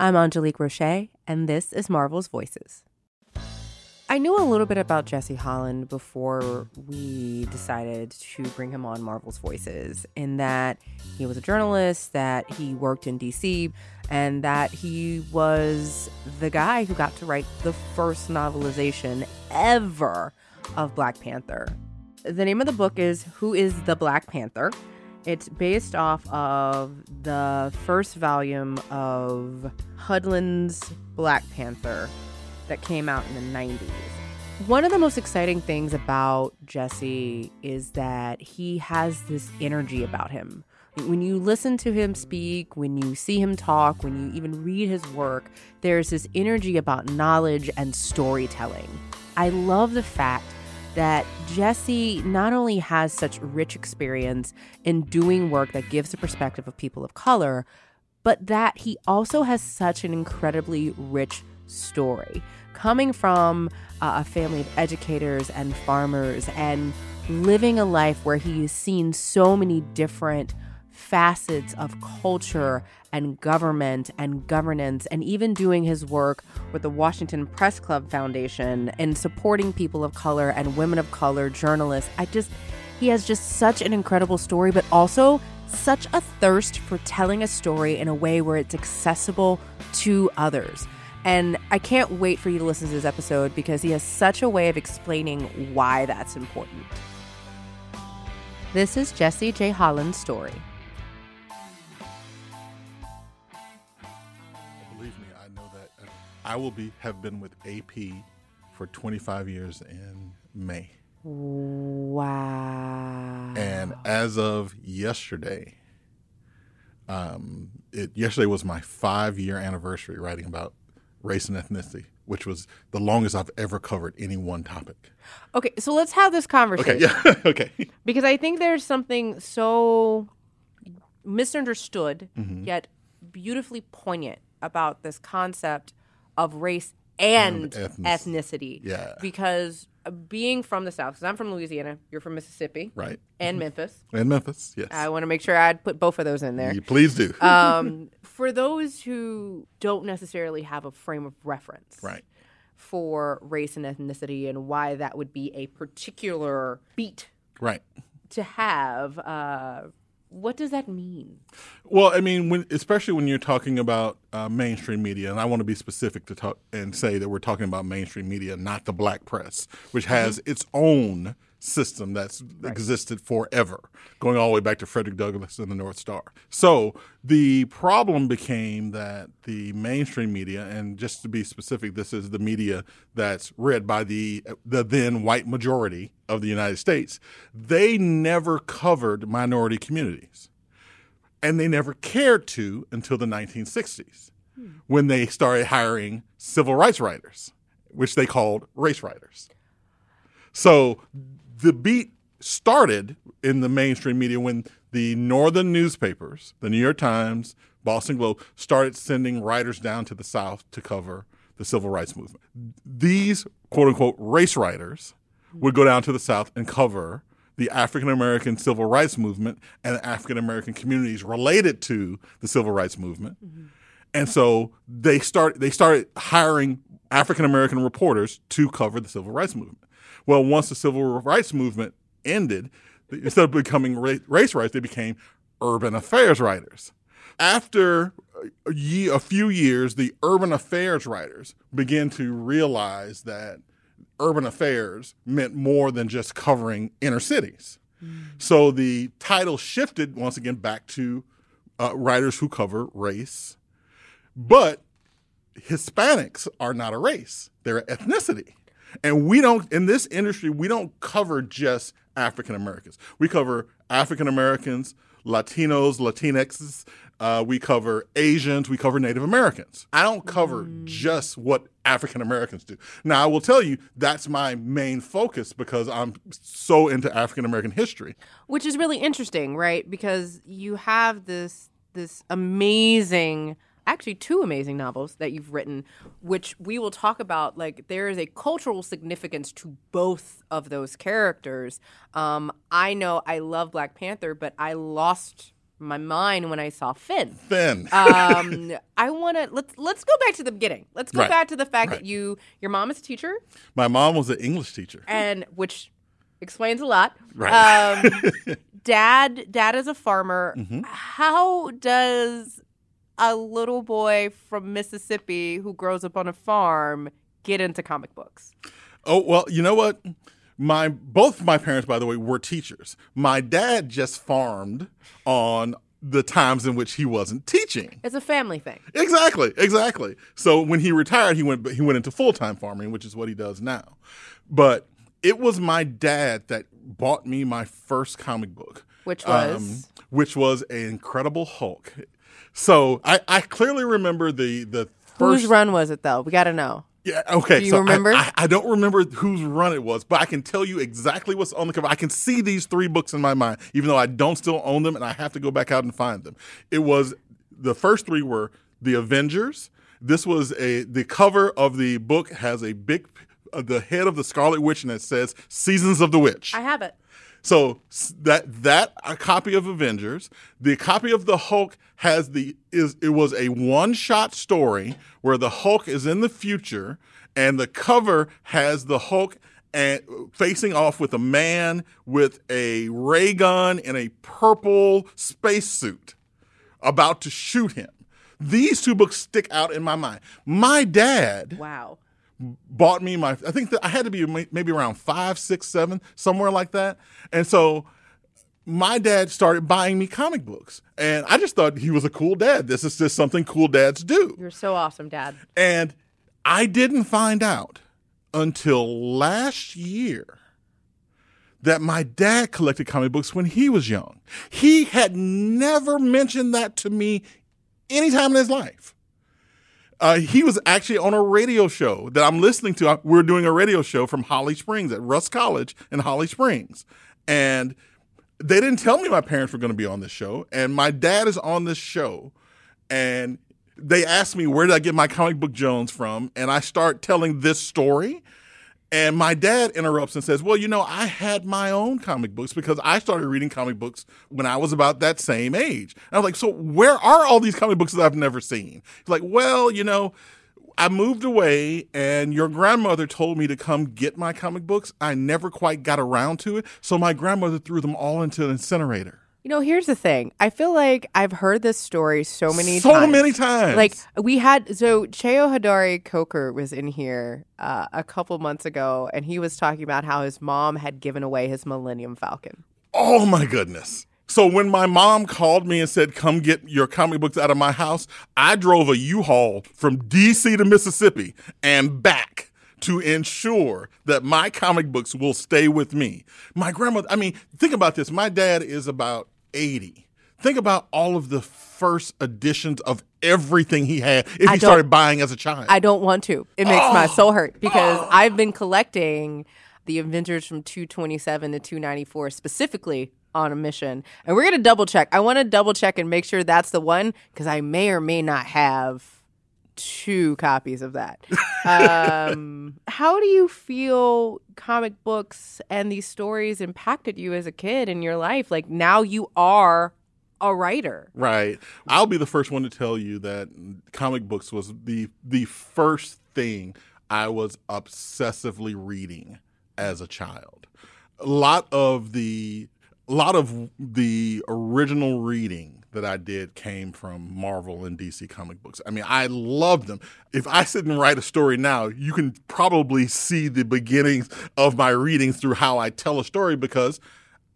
I'm Angelique Roche, and this is Marvel's Voices. I knew a little bit about Jesse Holland before we decided to bring him on Marvel's Voices, in that he was a journalist, that he worked in DC, and that he was the guy who got to write the first novelization ever of Black Panther. The name of the book is Who is the Black Panther? It's based off of the first volume of Hudlin's Black Panther that came out in the 90s. One of the most exciting things about Jesse is that he has this energy about him. When you listen to him speak, when you see him talk, when you even read his work, there's this energy about knowledge and storytelling. I love the fact that Jesse not only has such rich experience in doing work that gives the perspective of people of color, but that he also has such an incredibly rich story coming from uh, a family of educators and farmers and living a life where he's seen so many different facets of culture and government and governance, and even doing his work with the Washington Press Club Foundation and supporting people of color and women of color journalists. I just, he has just such an incredible story, but also such a thirst for telling a story in a way where it's accessible to others. And I can't wait for you to listen to this episode because he has such a way of explaining why that's important. This is Jesse J. Holland's story. I will be have been with AP for 25 years in May. Wow. And as of yesterday, um, it yesterday was my five year anniversary writing about race and ethnicity, which was the longest I've ever covered any one topic. Okay, so let's have this conversation. Okay, yeah, okay. Because I think there's something so misunderstood Mm-hmm. yet beautifully poignant about this concept of race and, And ethnic- ethnicity. yeah. Because uh, being from the South, because I'm from Louisiana, you're from Mississippi Right. and Memphis. and Memphis, yes. I want to make sure I'd put both of those in there. You please do. um, for those who don't necessarily have a frame of reference right. for race and ethnicity and why that would be a particular beat Right. to have, uh, what does that mean? Well, I mean, when, especially when you're talking about uh, mainstream media, and I want to be specific to talk and say that we're talking about mainstream media, not the black press, which has its own system that's existed forever, going all the way back to Frederick Douglass and the North Star. So the problem became that the mainstream media, and just to be specific, this is the media that's read by the the then white majority of the United States. They never covered minority communities and they never cared to until the 1960s hmm. when they started hiring civil rights writers, which they called race writers. So the beat started in the mainstream media when the northern newspapers, the New York Times, Boston Globe, started sending writers down to the South to cover the civil rights movement. These quote unquote race writers would go down to the South and cover the African American civil rights movement and the African American communities related to the civil rights movement. Mm-hmm. And so they start they started hiring African American reporters to cover the civil rights movement. Well, once the civil rights movement ended, instead of becoming race writers, they became urban affairs writers. After a, ye- a few years, the urban affairs writers began to realize that urban affairs meant more than just covering inner cities. So the title shifted once again back to uh, writers who cover race, but Hispanics are not a race; they're an ethnicity. And we don't in this industry we don't cover just African Americans. We cover African Americans, Latinos, Latinxes. Uh, we cover Asians. We cover Native Americans. I don't cover just what African Americans do. Now, I will tell you that's my main focus because I'm so into African American history. Which is really interesting, right? Because you have this this amazing actually two amazing novels that you've written which we will talk about like there is a cultural significance to both of those characters um, i know i love black panther but i lost my mind when I saw Finn. Finn. Um, I want to let's let's go back to the beginning. Let's go Right. back to the fact Right. that you your mom is a teacher, My mom was an English teacher. and which explains a lot. Right. Um, dad, dad is a farmer. Mm-hmm. How does a little boy from Mississippi who grows up on a farm get into comic books? Oh well, you know what? My both my parents, by the way, were teachers. My dad just farmed on the times in which he wasn't teaching. It's a family thing. Exactly, exactly. So when he retired, he went he went into full time farming, which is what he does now. But it was my dad that bought me my first comic book, Which um, was? Which was an Incredible Hulk. So I, I clearly remember the the first Whose run was it though? We got to know. yeah, okay. Do you so I- remember? I, I don't remember whose run it was, but I can tell you exactly what's on the cover. I can see these three books in my mind, even though I don't still own them and I have to go back out and find them. It was the first three were the Avengers. This was a the cover of the book has a big uh, the head of the Scarlet Witch and it says Seasons of the Witch. I have it. So that that a copy of Avengers, the copy of the Hulk has the is it was a one shot story where the Hulk is in the future and the cover has the Hulk and facing off with a man with a ray gun and a purple spacesuit about to shoot him. These two books stick out in my mind. My dad Wow. Bought me my i think that i had to be maybe around five six seven somewhere like that. And so my dad started buying me comic books. And i just thought he was a cool dad. This is just something cool dads do. You're so awesome, Dad. and i didn't find out until last year that my dad collected comic books when he was young. He had never mentioned that to me any time in his life uh, he was actually on a radio show that I'm listening to. We're doing a radio show from Holly Springs at Rust College in Holly Springs. And they didn't tell me my parents were going to be on this show. And my dad is on this show. And they asked me, where did I get my comic book Jones from? And I start telling this story. And my dad interrupts and says, Well, you know, I had my own comic books because I started reading comic books when I was about that same age. And I was like, So where are all these comic books that I've never seen? He's like, Well, you know, I moved away and your grandmother told me to come get my comic books. I never quite got around to it. So my grandmother threw them all into an incinerator. You know, here's the thing. I feel like I've heard this story so many so times. many times. Like we had so Cheo Hodari Coker was in here uh, a couple months ago, and he was talking about how his mom had given away his Millennium Falcon. Oh my goodness. So when my mom called me and said, "Come get your comic books out of my house," I drove a U-Haul from DC to Mississippi and back to ensure that my comic books will stay with me. My grandmother, I mean, think about this. My dad is about 80. Think about all of the first editions of everything he had if I he started buying as a child. I don't want to. It makes my Oh. soul hurt because oh. I've been collecting the Avengers from 227 to 294 specifically on a mission. And we're going to double check. I want to double check and make sure that's the one because I may or may not have two copies of that. Um, how do you feel comic books and these stories impacted you as a kid in your life? Like now you are a writer. Right. I'll be the first one to tell you that comic books was the the first thing I was obsessively reading as a child. A lot of the a lot of the original reading that I did came from Marvel and DC comic books. I mean, I love them. If I sit and write a story now, you can probably see the beginnings of my readings through how I tell a story because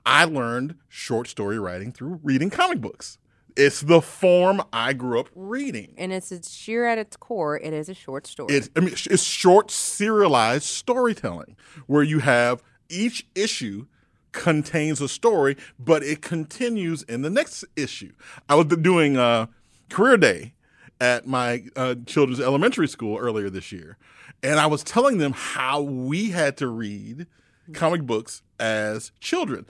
I learned short story writing through reading comic books. It's the form I grew up reading. And it's, it's sheer at its core, it is a short story. It's, I mean, it's short serialized storytelling where you have each issue contains a story, but it continues in the next issue. I was doing uh, career day at my uh, children's elementary school earlier this year, and I was telling them how we had to read comic books as children.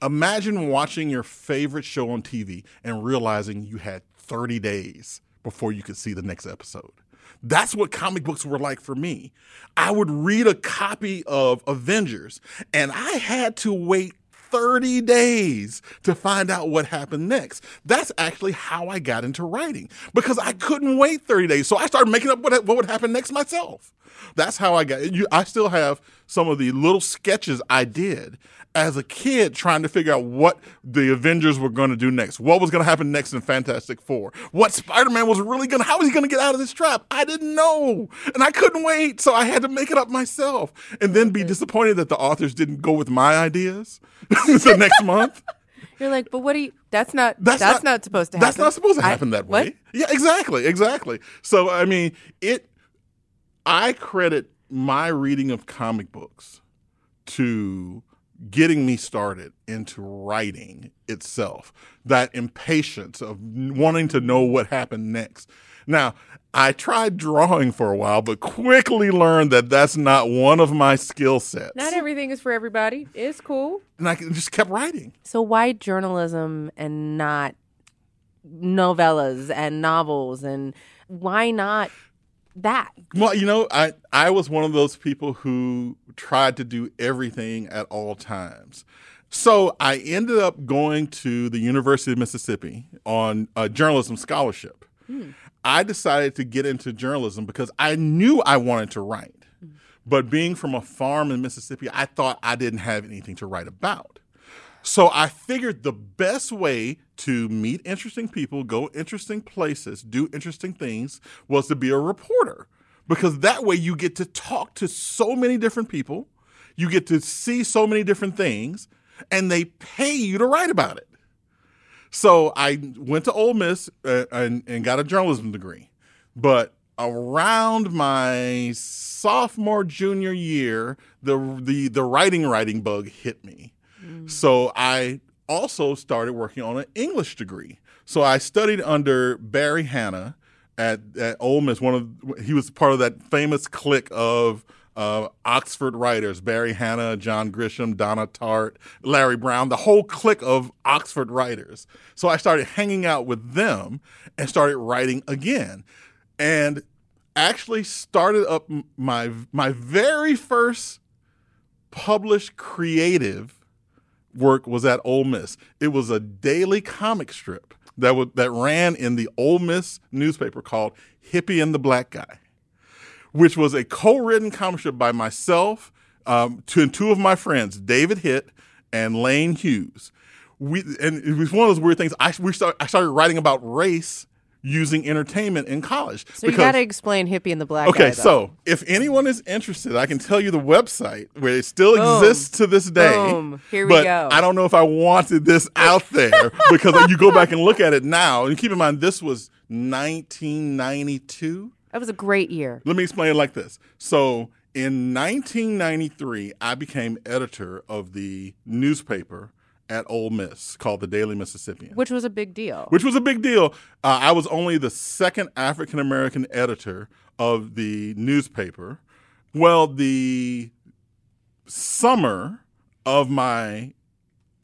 Imagine watching your favorite show on TV and realizing you had 30 days before you could see the next episode. That's what comic books were like for me. I would read a copy of Avengers and I had to wait 30 days to find out what happened next. That's actually how I got into writing because I couldn't wait 30 days. So I started making up what, what would happen next myself. That's how I got you. I still have some of the little sketches I did as a kid trying to figure out what the Avengers were going to do next, what was going to happen next in Fantastic Four, what Spider Man was really going to, how was he going to get out of this trap? I didn't know. And I couldn't wait. So I had to make it up myself and then be disappointed that the authors didn't go with my ideas the next month. You're like, but what do you? That's not. That's, that's not, not, supposed to happen. That's not supposed to happen I, that way. What? Yeah, exactly, exactly. So I mean, it. I credit my reading of comic books to getting me started into writing itself. That impatience of wanting to know what happened next. Now, I tried drawing for a while, but quickly learned that that's not one of my skill sets. Not everything is for everybody. It's cool. And I just kept writing. So, why journalism and not novellas and novels? And why not that? Well, you know, I I was one of those people who tried to do everything at all times. So I ended up going to the University of Mississippi on a journalism scholarship. Mm. I decided to get into journalism because I knew I wanted to write. Mm. But being from a farm in Mississippi, I thought I didn't have anything to write about. So I figured the best way to meet interesting people, go interesting places, do interesting things was to be a reporter. Because that way you get to talk to so many different people, you get to see so many different things, and they pay you to write about it. So I went to Ole Miss uh, and, and got a journalism degree. But around my sophomore junior year, the the the writing writing bug hit me. Mm. So I also started working on an English degree. So I studied under Barry Hannah at, at Ole Miss. One of he was part of that famous clique of uh, Oxford writers: Barry Hannah, John Grisham, Donna Tartt, Larry Brown, the whole clique of Oxford writers. So I started hanging out with them and started writing again, and actually started up my my very first published creative work was at Ole Miss. It was a daily comic strip that that ran in the Ole Miss newspaper called Hippie and the Black Guy, which was a co-written comic strip by myself, um, to and two of my friends, David Hitt and Lane Hughes. We and it was one of those weird things. I we start, I started writing about race using entertainment in college. So because, you got to explain hippie and the black. Okay, guy, so if anyone is interested, I can tell you the website where it still Boom. exists to this day. Boom. Here we go. I don't know if I wanted this out there because you go back and look at it now, and keep in mind this was 1992. That was a great year. Let me explain it like this. So in 1993, I became editor of the newspaper at Ole Miss called the Daily Mississippian, which was a big deal. Which was a big deal. Uh, I was only the second African American editor of the newspaper. Well, the summer of my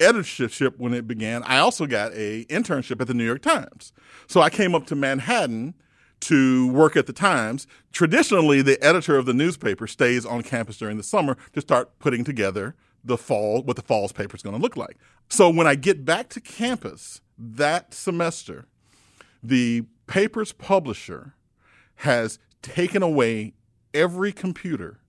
editorship when it began, I also got a internship at the New York Times. So I came up to Manhattan to work at the Times. Traditionally, the editor of the newspaper stays on campus during the summer to start putting together the fall, what the fall's paper is going to look like. So when I get back to campus that semester, the paper's publisher has taken away every computer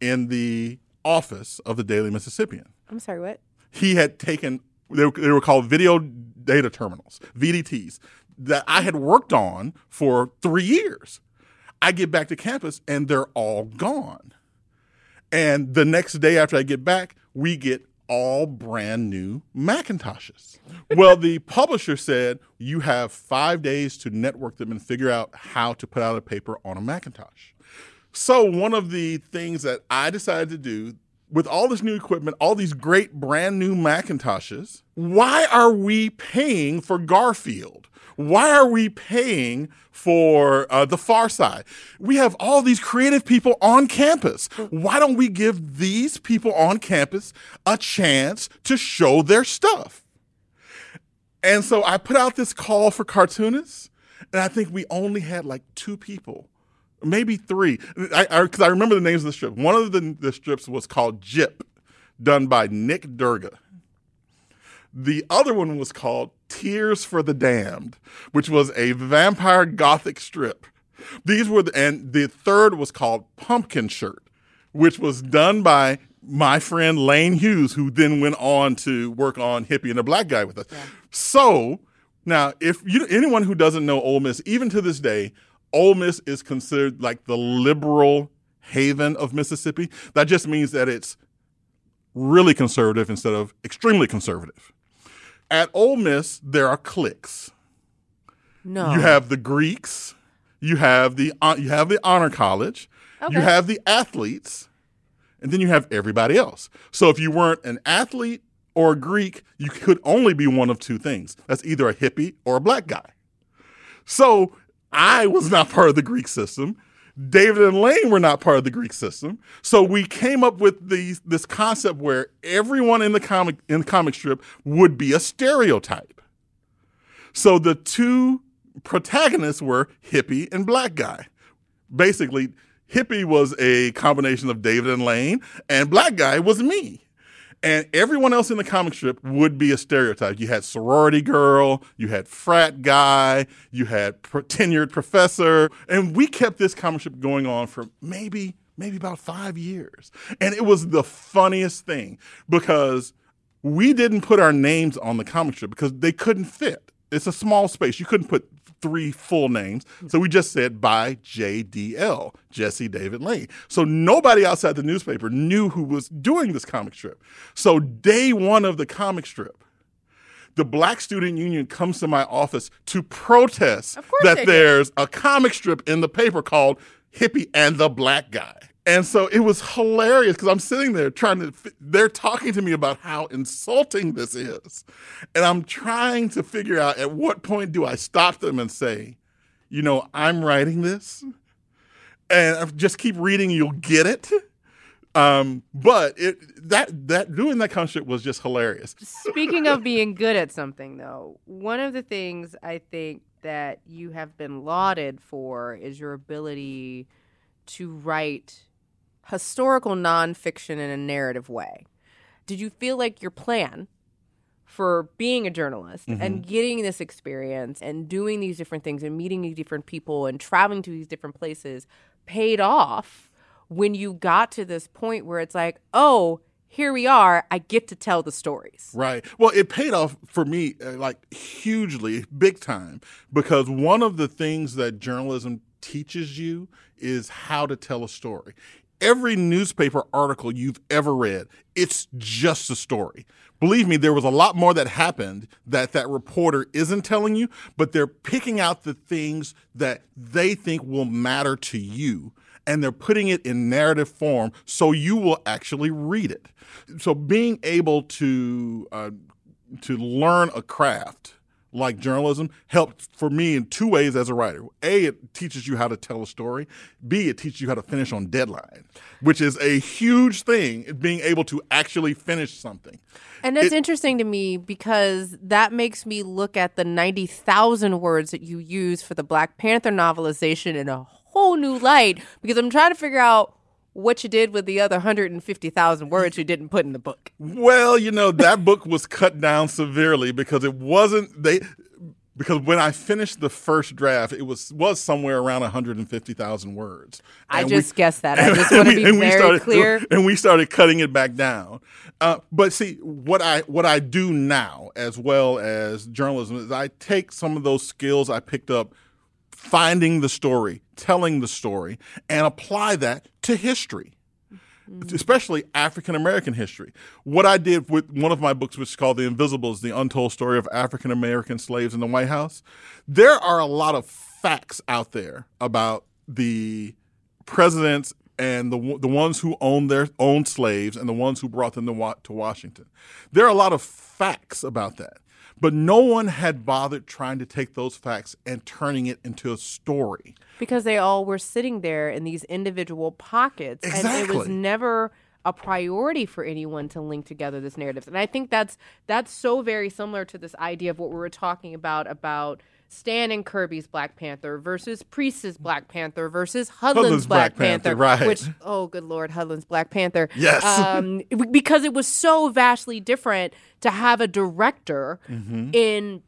in the office of the Daily Mississippian. I'm sorry, what? He had taken, they were, they were called video data terminals, VDTs, that I had worked on for three years. I get back to campus and they're all gone. And the next day after I get back, we get all brand new Macintoshes. well, the publisher said you have five days to network them and figure out how to put out a paper on a Macintosh. So, one of the things that I decided to do with all this new equipment, all these great brand new Macintoshes, why are we paying for Garfield? Why are we paying for uh, the far side? We have all these creative people on campus. Why don't we give these people on campus a chance to show their stuff? And so I put out this call for cartoonists, and I think we only had like two people maybe three. Because I, I, I, remember the names of the strips. One of the, the strips was called Jip, done by Nick Durga. The other one was called Tears for the Damned, which was a vampire gothic strip. These were the, and the third was called Pumpkin Shirt, which was done by my friend Lane Hughes, who then went on to work on Hippie and the Black Guy with us. Yeah. So now, if you anyone who doesn't know Ole Miss, even to this day, Ole Miss is considered like the liberal haven of Mississippi. That just means that it's really conservative instead of extremely conservative. At Ole Miss, there are cliques. No, you have the Greeks, you have the uh, you have the honor college, okay. you have the athletes, and then you have everybody else. So if you weren't an athlete or a Greek, you could only be one of two things. That's either a hippie or a black guy. So I was not part of the Greek system. David and Lane were not part of the Greek system. So we came up with these, this concept where everyone in the comic in the comic strip would be a stereotype. So the two protagonists were hippie and black guy. Basically, hippie was a combination of David and Lane, and black guy was me and everyone else in the comic strip would be a stereotype. You had sorority girl, you had frat guy, you had tenured professor, and we kept this comic strip going on for maybe maybe about 5 years. And it was the funniest thing because we didn't put our names on the comic strip because they couldn't fit. It's a small space. You couldn't put three full names. So we just said by JDL, Jesse David Lane. So nobody outside the newspaper knew who was doing this comic strip. So day one of the comic strip, the Black Student Union comes to my office to protest that there's a comic strip in the paper called Hippie and the Black Guy. And so it was hilarious because I'm sitting there trying to, they're talking to me about how insulting this is. And I'm trying to figure out at what point do I stop them and say, you know, I'm writing this and just keep reading, you'll get it. Um, but it that that doing that kind of shit was just hilarious. Speaking of being good at something, though, one of the things I think that you have been lauded for is your ability to write historical nonfiction in a narrative way. Did you feel like your plan for being a journalist mm-hmm. and getting this experience and doing these different things and meeting these different people and traveling to these different places paid off when you got to this point where it's like, oh, here we are. I get to tell the stories. Right. Well, it paid off for me uh, like hugely, big time, because one of the things that journalism teaches you is how to tell a story every newspaper article you've ever read, it's just a story. Believe me, there was a lot more that happened that that reporter isn't telling you, but they're picking out the things that they think will matter to you and they're putting it in narrative form so you will actually read it. So being able to uh, to learn a craft like journalism helped for me in two ways as a writer. A, it teaches you how to tell a story. B, it teaches you how to finish on deadline, which is a huge thing, being able to actually finish something. And that's it, interesting to me because that makes me look at the 90,000 words that you use for the Black Panther novelization in a whole new light because I'm trying to figure out what you did with the other 150,000 words you didn't put in the book. Well, you know, that book was cut down severely because it wasn't they because when I finished the first draft, it was was somewhere around 150,000 words. I just we, guessed that. I just want to be very started, clear. And we started cutting it back down. Uh, but see, what I what I do now, as well as journalism, is I take some of those skills I picked up finding the story, telling the story, and apply that to history, mm-hmm. especially African American history. What I did with one of my books, which is called The Invisibles The Untold Story of African American Slaves in the White House, there are a lot of facts out there about the presidents and the the ones who owned their own slaves and the ones who brought them to, to Washington. There are a lot of facts about that. But no one had bothered trying to take those facts and turning it into a story. Because they all were sitting there in these individual pockets. Exactly. And it was never a priority for anyone to link together this narrative. And I think that's that's so very similar to this idea of what we were talking about about Stan and Kirby's Black Panther versus Priest's Black Panther versus Hudlin's, Hudlin's Black, Black Panther, Panther, right. which oh good lord, Hudlin's Black Panther. Yes. um, because it was so vastly different to have a director Mm-hmm. in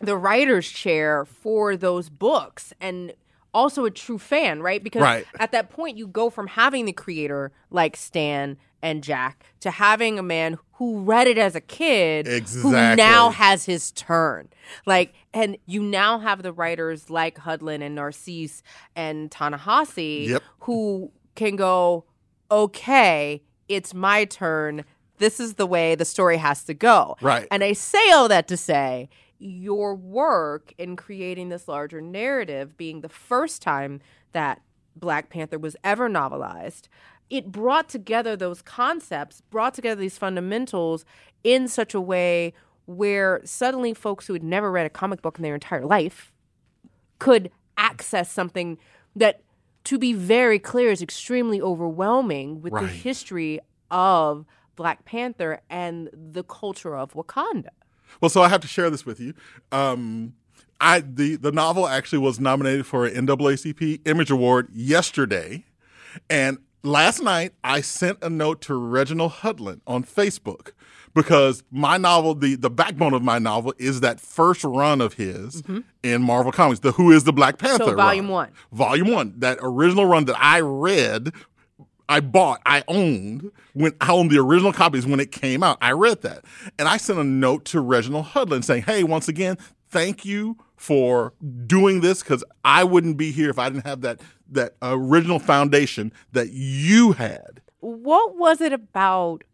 the writer's chair for those books and also a true fan, right? Because Right. at that point you go from having the creator like Stan and Jack to having a man who read it as a kid who now has his turn. Like and you now have the writers like Hudlin and Narcisse and Ta-Nehisi Yep. who can go, "Okay, it's my turn. This is the way the story has to go." Right. And I say all that to say your work in creating this larger narrative being the first time that Black Panther was ever novelized, it brought together those concepts, brought together these fundamentals in such a way where suddenly folks who had never read a comic book in their entire life could access something that, to be very clear, is extremely overwhelming with the history of Black Panther and the culture of Wakanda. Well, so I have to share this with you. Um, I the the novel actually was nominated for an NAACP Image Award yesterday, and last night I sent a note to Reginald Hudlin on Facebook because my novel, the the backbone of my novel, is that first run of his in Marvel Comics, the Who is the Black Panther, Mm-hmm. volume run. one. volume one, that original run that I read I bought, I owned when I owned the original copies when it came out. I read that. And I sent a note to Reginald Hudlin saying, Hey, once again, thank you for doing this because I wouldn't be here if I didn't have that that original foundation that you had. What was it about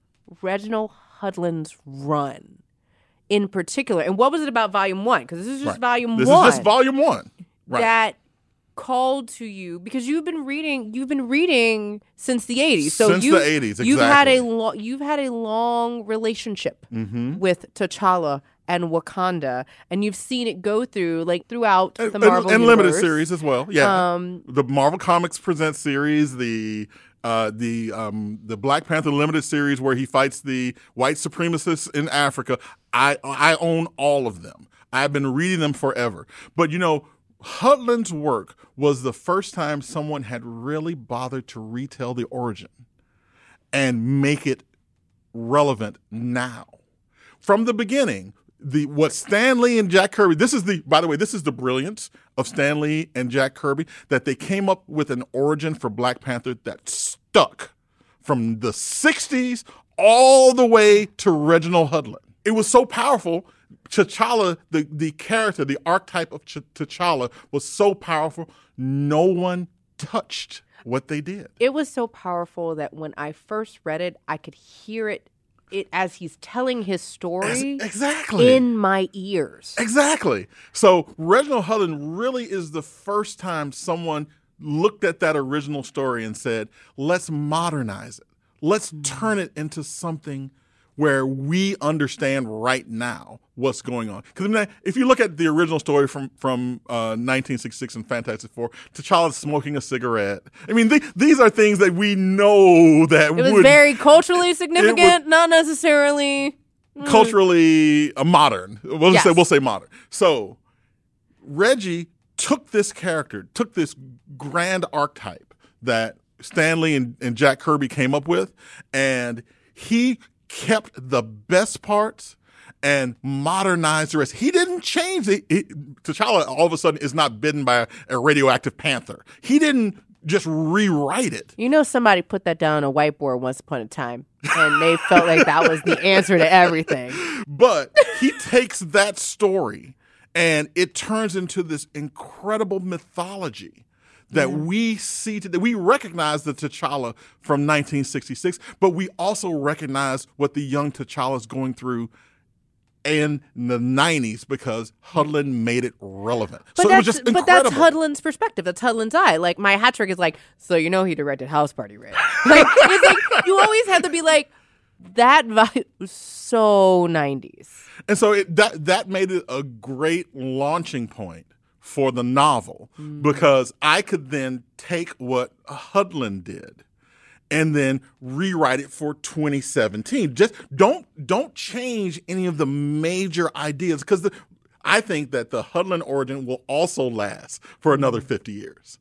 Reginald Hudlin's run in particular? And what was it about volume one? Because this is just Right. volume This one. This is just volume one. Right. that called to you because you've been reading you've been reading since the 80s so Since you, the 80s, you've had a exactly. Mm-hmm. you've had a long relationship with T'Challa and Wakanda and you've seen it go through like throughout the and, Marvel and limited series as well. Yeah, Um, the Marvel Comics Presents series, the uh, the um, the Black Panther limited series where he fights the white supremacists in Africa. I I own all of them. I've been reading them forever. But you know, Hudlin's work was the first time someone had really bothered to retell the origin and make it relevant now. From the beginning, the what Stan Lee and Jack Kirby, this is the by the way, this is the brilliance of Stan Lee and Jack Kirby that they came up with an origin for Black Panther that stuck from the 60s all the way to Reginald Hudlin. It was so powerful. T'Challa, the, the character, the archetype of Ch- T'Challa was so powerful, no one touched what they did. it was so powerful that when I first read it I could hear it it as he's telling his story Exactly. in my ears Exactly. So Reginald Hudlin really is the first time someone looked at that original story and said, let's modernize it. Let's turn it into something where we understand right now what's going on. Because if you look at the original story from from uh, 1966 and Fantastic Four, T'Challa's smoking a cigarette. I mean, th- these are things that we know that it was would very culturally significant not necessarily culturally uh, modern. We'll just say we'll say modern. So Reggie took this character, took this grand archetype that Stan Lee and, and Jack Kirby came up with, and he kept the best parts and modernized the rest. He didn't change it. He, T'Challa all of a sudden is not bitten by a radioactive panther. He didn't just rewrite it. You know, somebody put that down on a whiteboard once upon a time, and they felt like that was the answer to everything. But he takes that story and it turns into this incredible mythology that we see today. We recognize the T'Challa from 1966, but we also recognize what the young T'Challa is going through in the 90s because Hudlin made it relevant. But so it that's was just incredible. but that's. Hudlin's perspective. That's Hudlin's eye. Like my hat trick is like, so you know he directed House Party, right? like it's like you always have to be like that vibe was so nineties. And so it, that that made it a great launching point for the novel mm. because I could then take what Hudlin did and then rewrite it for 2017. Just don't don't change any of the major ideas because I think that the Hudlin origin will also last for another mm. 50 years.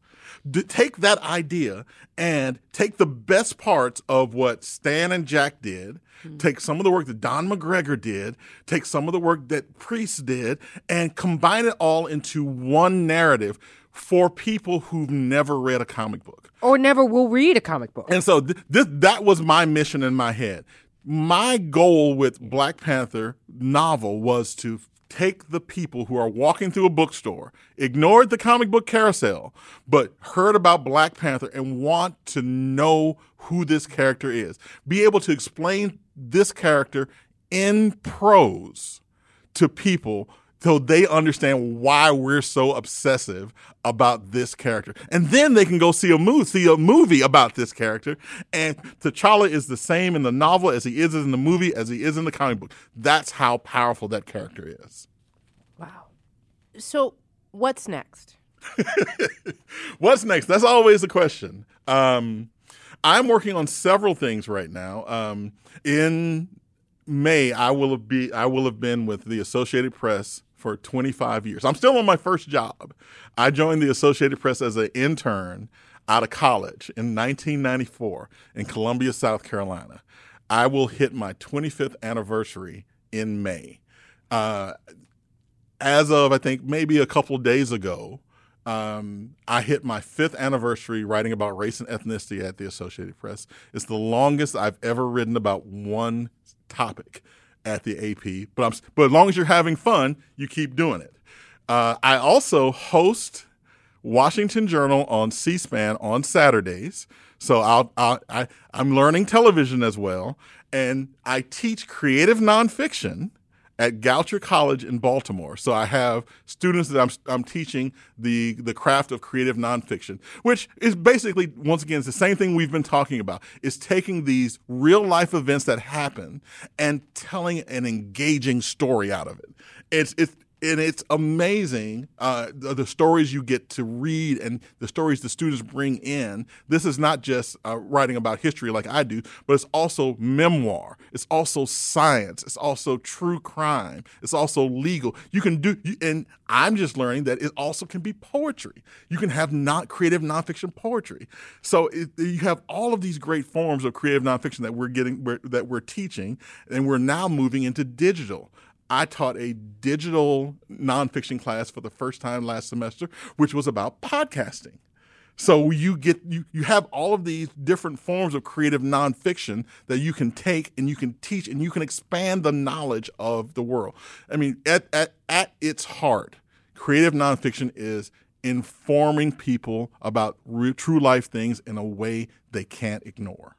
D- take that idea and take the best parts of what Stan and Jack did, mm-hmm. take some of the work that Don McGregor did, take some of the work that Priest did, and combine it all into one narrative for people who've never read a comic book or never will read a comic book. And so th- this that was my mission in my head. My goal with Black Panther novel was to take the people who are walking through a bookstore, ignored the comic book carousel, but heard about Black Panther and want to know who this character is. Be able to explain this character in prose to people so they understand why we're so obsessive about this character. And then they can go see a movie, see a movie about this character. And T'Challa is the same in the novel as he is in the movie, as he is in the comic book. That's how powerful that character is. Wow. So, what's next? what's next? That's always the question. Um, I'm working on several things right now. Um, in May, I will have be I will have been with the Associated Press for 25 years. I'm still on my first job. I joined the Associated Press as an intern out of college in 1994 in Columbia, South Carolina. I will hit my 25th anniversary in May. Uh, as of, I think, maybe a couple days ago, um, I hit my fifth anniversary writing about race and ethnicity at the Associated Press. It's the longest I've ever written about one topic at the AP. But I'm but as long as you're having fun, you keep doing it. Uh, I also host Washington Journal on C-SPAN on Saturdays. So I'll, I'll I, I'm learning television as well, and I teach creative nonfiction at Goucher College in Baltimore. So I have students that I'm, I'm teaching the, the craft of creative nonfiction, which is basically, once again, it's the same thing we've been talking about, is taking these real life events that happen and telling an engaging story out of it. It's, it's, and it's amazing uh, the, the, stories you get to read and the stories the students bring in. This is not just uh, writing about history like I do, but it's also memoir. It's also science. It's also true crime. It's also legal. You can do, and I'm just learning that it also can be poetry. You can have not creative nonfiction poetry. So it, you have all of these great forms of creative nonfiction that we're getting, we're, that we're teaching, and we're now moving into digital. I taught a digital nonfiction class for the first time last semester, which was about podcasting. So you get you you have all of these different forms of creative nonfiction that you can take and you can teach and you can expand the knowledge of the world. I mean, at at, at its heart, creative nonfiction is informing people about re- true life things in a way they can't ignore.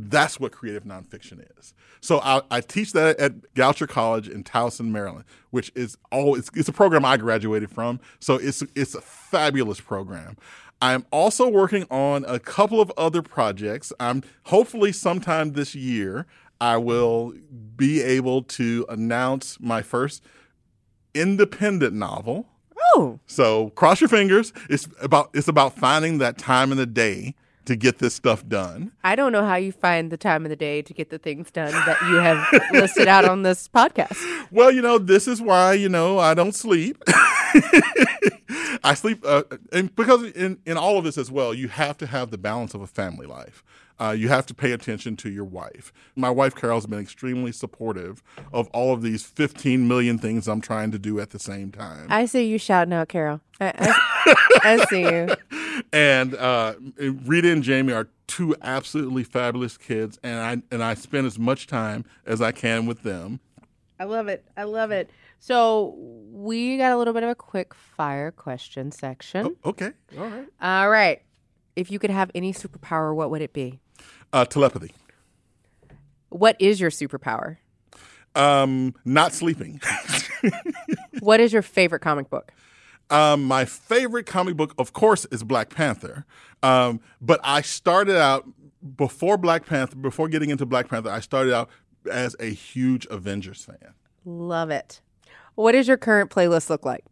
That's what creative nonfiction is. So I, I, teach that at Goucher College in Towson, Maryland, which is all it's, it's, a program I graduated from. So it's it's a fabulous program. I'm also working on a couple of other projects. I'm hopefully sometime this year I will be able to announce my first independent novel. Oh. So cross your fingers. It's about it's about finding that time in the day to get this stuff done. I don't know how you find the time of the day to get the things done that you have listed out on this podcast. Well, you know, this is why, you know, I don't sleep. I sleep, uh, and because in, in all of this as well, you have to have the balance of a family life. Uh, you have to pay attention to your wife. My wife, Carol, has been extremely supportive of all of these 15 million things I'm trying to do at the same time. I see you shouting out, Carol. I, I, I see you. And uh, Rita and Jamie are two absolutely fabulous kids, and I and I spend as much time as I can with them. I love it. I love it. So we got a little bit of a quick fire question section. Oh, okay. All right. All right. If you could have any superpower, what would it be? Uh, telepathy. What is your superpower? Um, not sleeping. what is your favorite comic book? Um, my favorite comic book, of course, is Black Panther. Um, but I started out before Black Panther, before getting into Black Panther, I started out as a huge Avengers fan. Love it. What does your current playlist look like?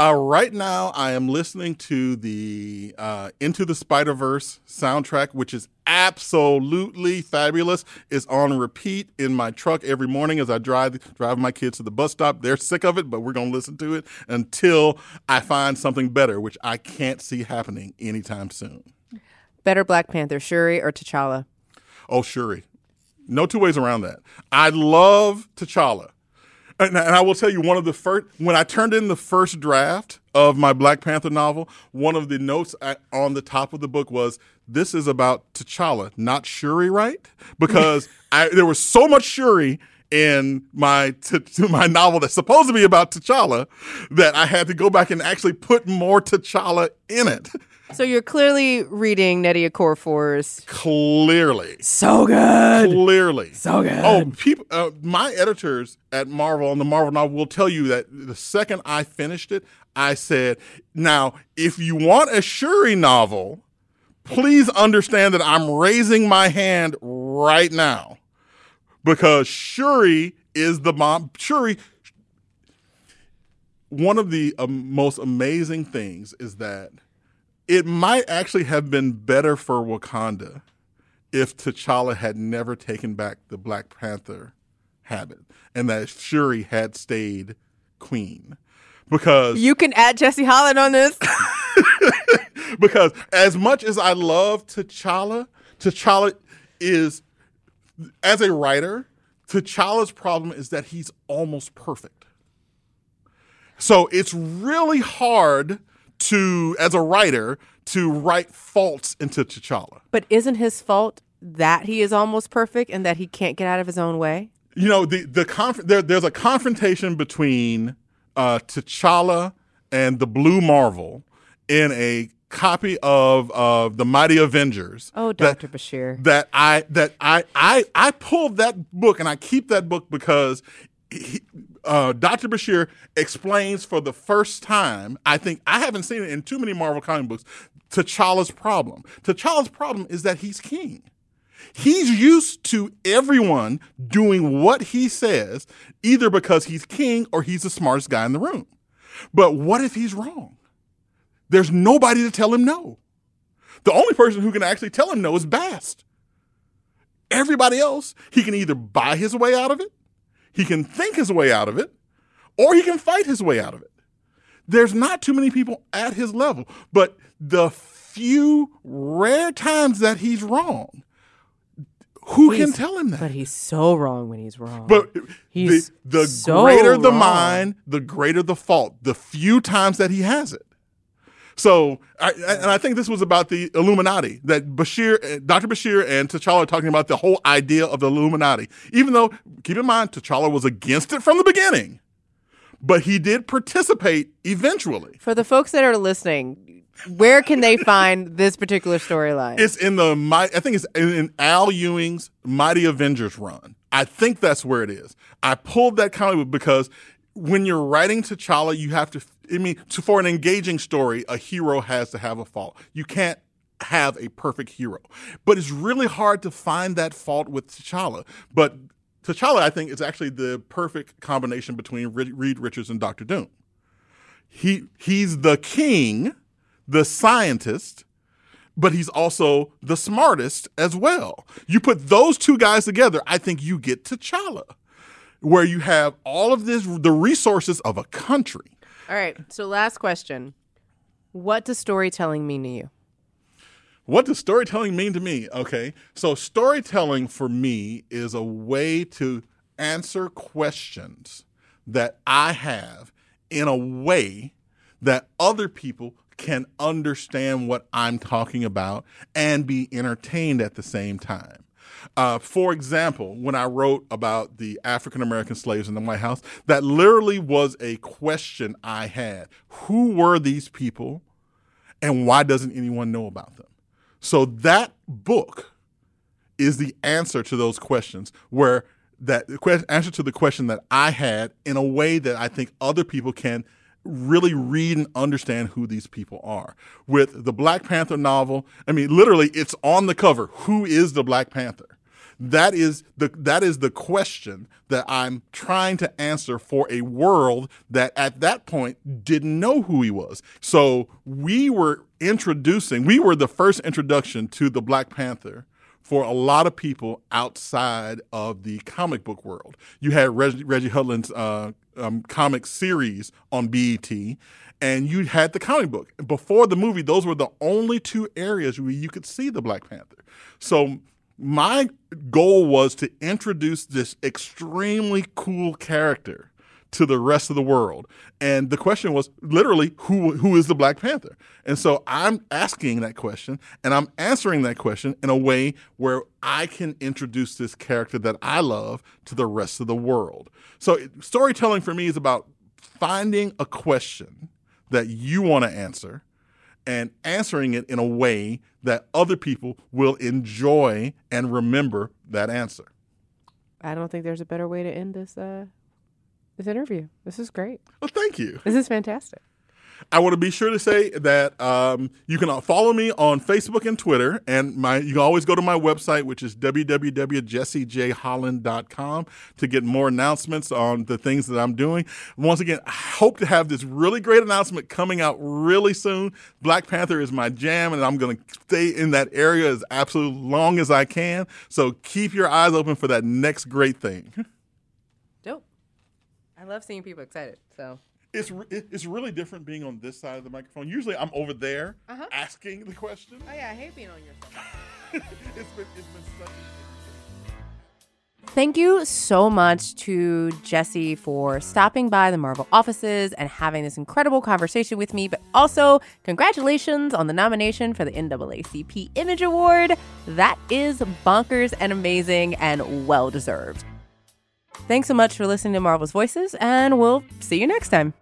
Uh, right now, I am listening to the uh, Into the Spider Verse soundtrack, which is absolutely fabulous. It's on repeat in my truck every morning as I drive drive my kids to the bus stop. They're sick of it, but we're going to listen to it until I find something better, which I can't see happening anytime soon. Better Black Panther, Shuri or T'Challa? Oh, Shuri. No two ways around that. I love T'Challa. And, and I will tell you, one of the first, when I turned in the first draft of my Black Panther novel, one of the notes on the top of the book was, This is about T'Challa, not Shuri, right? Because I, there was so much Shuri in my t- my novel that's supposed to be about T'Challa that I had to go back and actually put more T'Challa in it. So you're clearly reading Nnedi Okorafor's. Clearly. So good. Clearly. So good. Oh, people! Uh, my editors at Marvel on the Marvel novel will tell you that the second I finished it, I said, "Now, if you want a Shuri novel, please understand that I'm raising my hand right now because Shuri is the mom. Shuri." One of the um, most amazing things is that it might actually have been better for Wakanda if T'Challa had never taken back the Black Panther habit and that Shuri had stayed queen. Because you can add Jesse Holland on this. because as much as I love T'Challa, T'Challa is as a writer, T'Challa's problem is that he's almost perfect. So it's really hard to, as a writer, to write faults into T'Challa. But isn't his fault that he is almost perfect and that he can't get out of his own way? You know, the the conf- there, there's a confrontation between uh, T'Challa and the Blue Marvel in a copy of uh, the Mighty Avengers. Oh, Doctor Brashear. That I that I I I pulled that book and I keep that book because he, uh, Dr. Brashear explains for the first time, I think I haven't seen it in too many Marvel comic books, T'Challa's problem. T'Challa's problem is that he's king. He's used to everyone doing what he says, either because he's king or he's the smartest guy in the room. But what if he's wrong? There's nobody to tell him no. The only person who can actually tell him no is Bast. Everybody else, he can either buy his way out of it he can think his way out of it, or he can fight his way out of it. There's not too many people at his level, but the few rare times that he's wrong, who he's, can tell him that? But he's so wrong when he's wrong. But he's the, the so greater the wrong. mind, the greater the fault. The few times that he has it. So, I, and I think this was about the Illuminati that Brashear, eh, Dr. Brashear and T'Challa are talking about the whole idea of the Illuminati. Even though, keep in mind, T'Challa was against it from the beginning, but he did participate eventually. For the folks that are listening, where can they find this particular storyline? It's in the my, I think it's in Al Ewing's Mighty Avengers run. I think that's where it is. I pulled that comic book because when you're writing T'Challa, you have to. I mean, to, for an engaging story, a hero has to have a fault. You can't have a perfect hero, but it's really hard to find that fault with T'Challa. But T'Challa, I think, is actually the perfect combination between Reed Richards and Doctor Doom. He he's the king, the scientist, but he's also the smartest as well. You put those two guys together, I think you get T'Challa where you have all of this the resources of a country. All right. So last question. What does storytelling mean to you? What does storytelling mean to me? Okay. So storytelling for me is a way to answer questions that I have in a way that other people can understand what I'm talking about and be entertained at the same time. Uh, for example, when I wrote about the African American slaves in the White House, that literally was a question I had. Who were these people and why doesn't anyone know about them? So that book is the answer to those questions where that answer to the question that I had in a way that I think other people can really read and understand who these people are. With the Black Panther novel, I mean, literally, it's on the cover. Who is the Black Panther? That is the that is the question that I'm trying to answer for a world that at that point didn't know who he was. So we were introducing, we were the first introduction to the Black Panther for a lot of people outside of the comic book world. You had Reggie, Reggie Hudlin's uh, um, comic series on BET, and you had the comic book. Before the movie, those were the only two areas where you could see the Black Panther. So my goal was to introduce this extremely cool character to the rest of the world. And the question was literally who who is the Black Panther? And so I'm asking that question and I'm answering that question in a way where I can introduce this character that I love to the rest of the world. So storytelling for me is about finding a question that you want to answer and answering it in a way that other people will enjoy and remember that answer. I don't think there's a better way to end this uh, this interview. This is great. Well, thank you. This is fantastic. I want to be sure to say that um, you can follow me on Facebook and Twitter, and my you can always go to my website, which is www.jessejholland.com, to get more announcements on the things that I'm doing. Once again, I hope to have this really great announcement coming out really soon. Black Panther is my jam, and I'm going to stay in that area as absolutely long as I can. So keep your eyes open for that next great thing. Dope. I love seeing people excited. So it's it's really different being on this side of the microphone. Usually, I'm over there Uh-huh. asking the question. Oh yeah, I hate being on your side. it's been it's been such. A, Thank you so much to Jesse for stopping by the Marvel offices and having this incredible conversation with me. But also, congratulations on the nomination for the NAACP Image Award. That is bonkers and amazing and well deserved. Thanks so much for listening to Marvel's Voices, and we'll see you next time.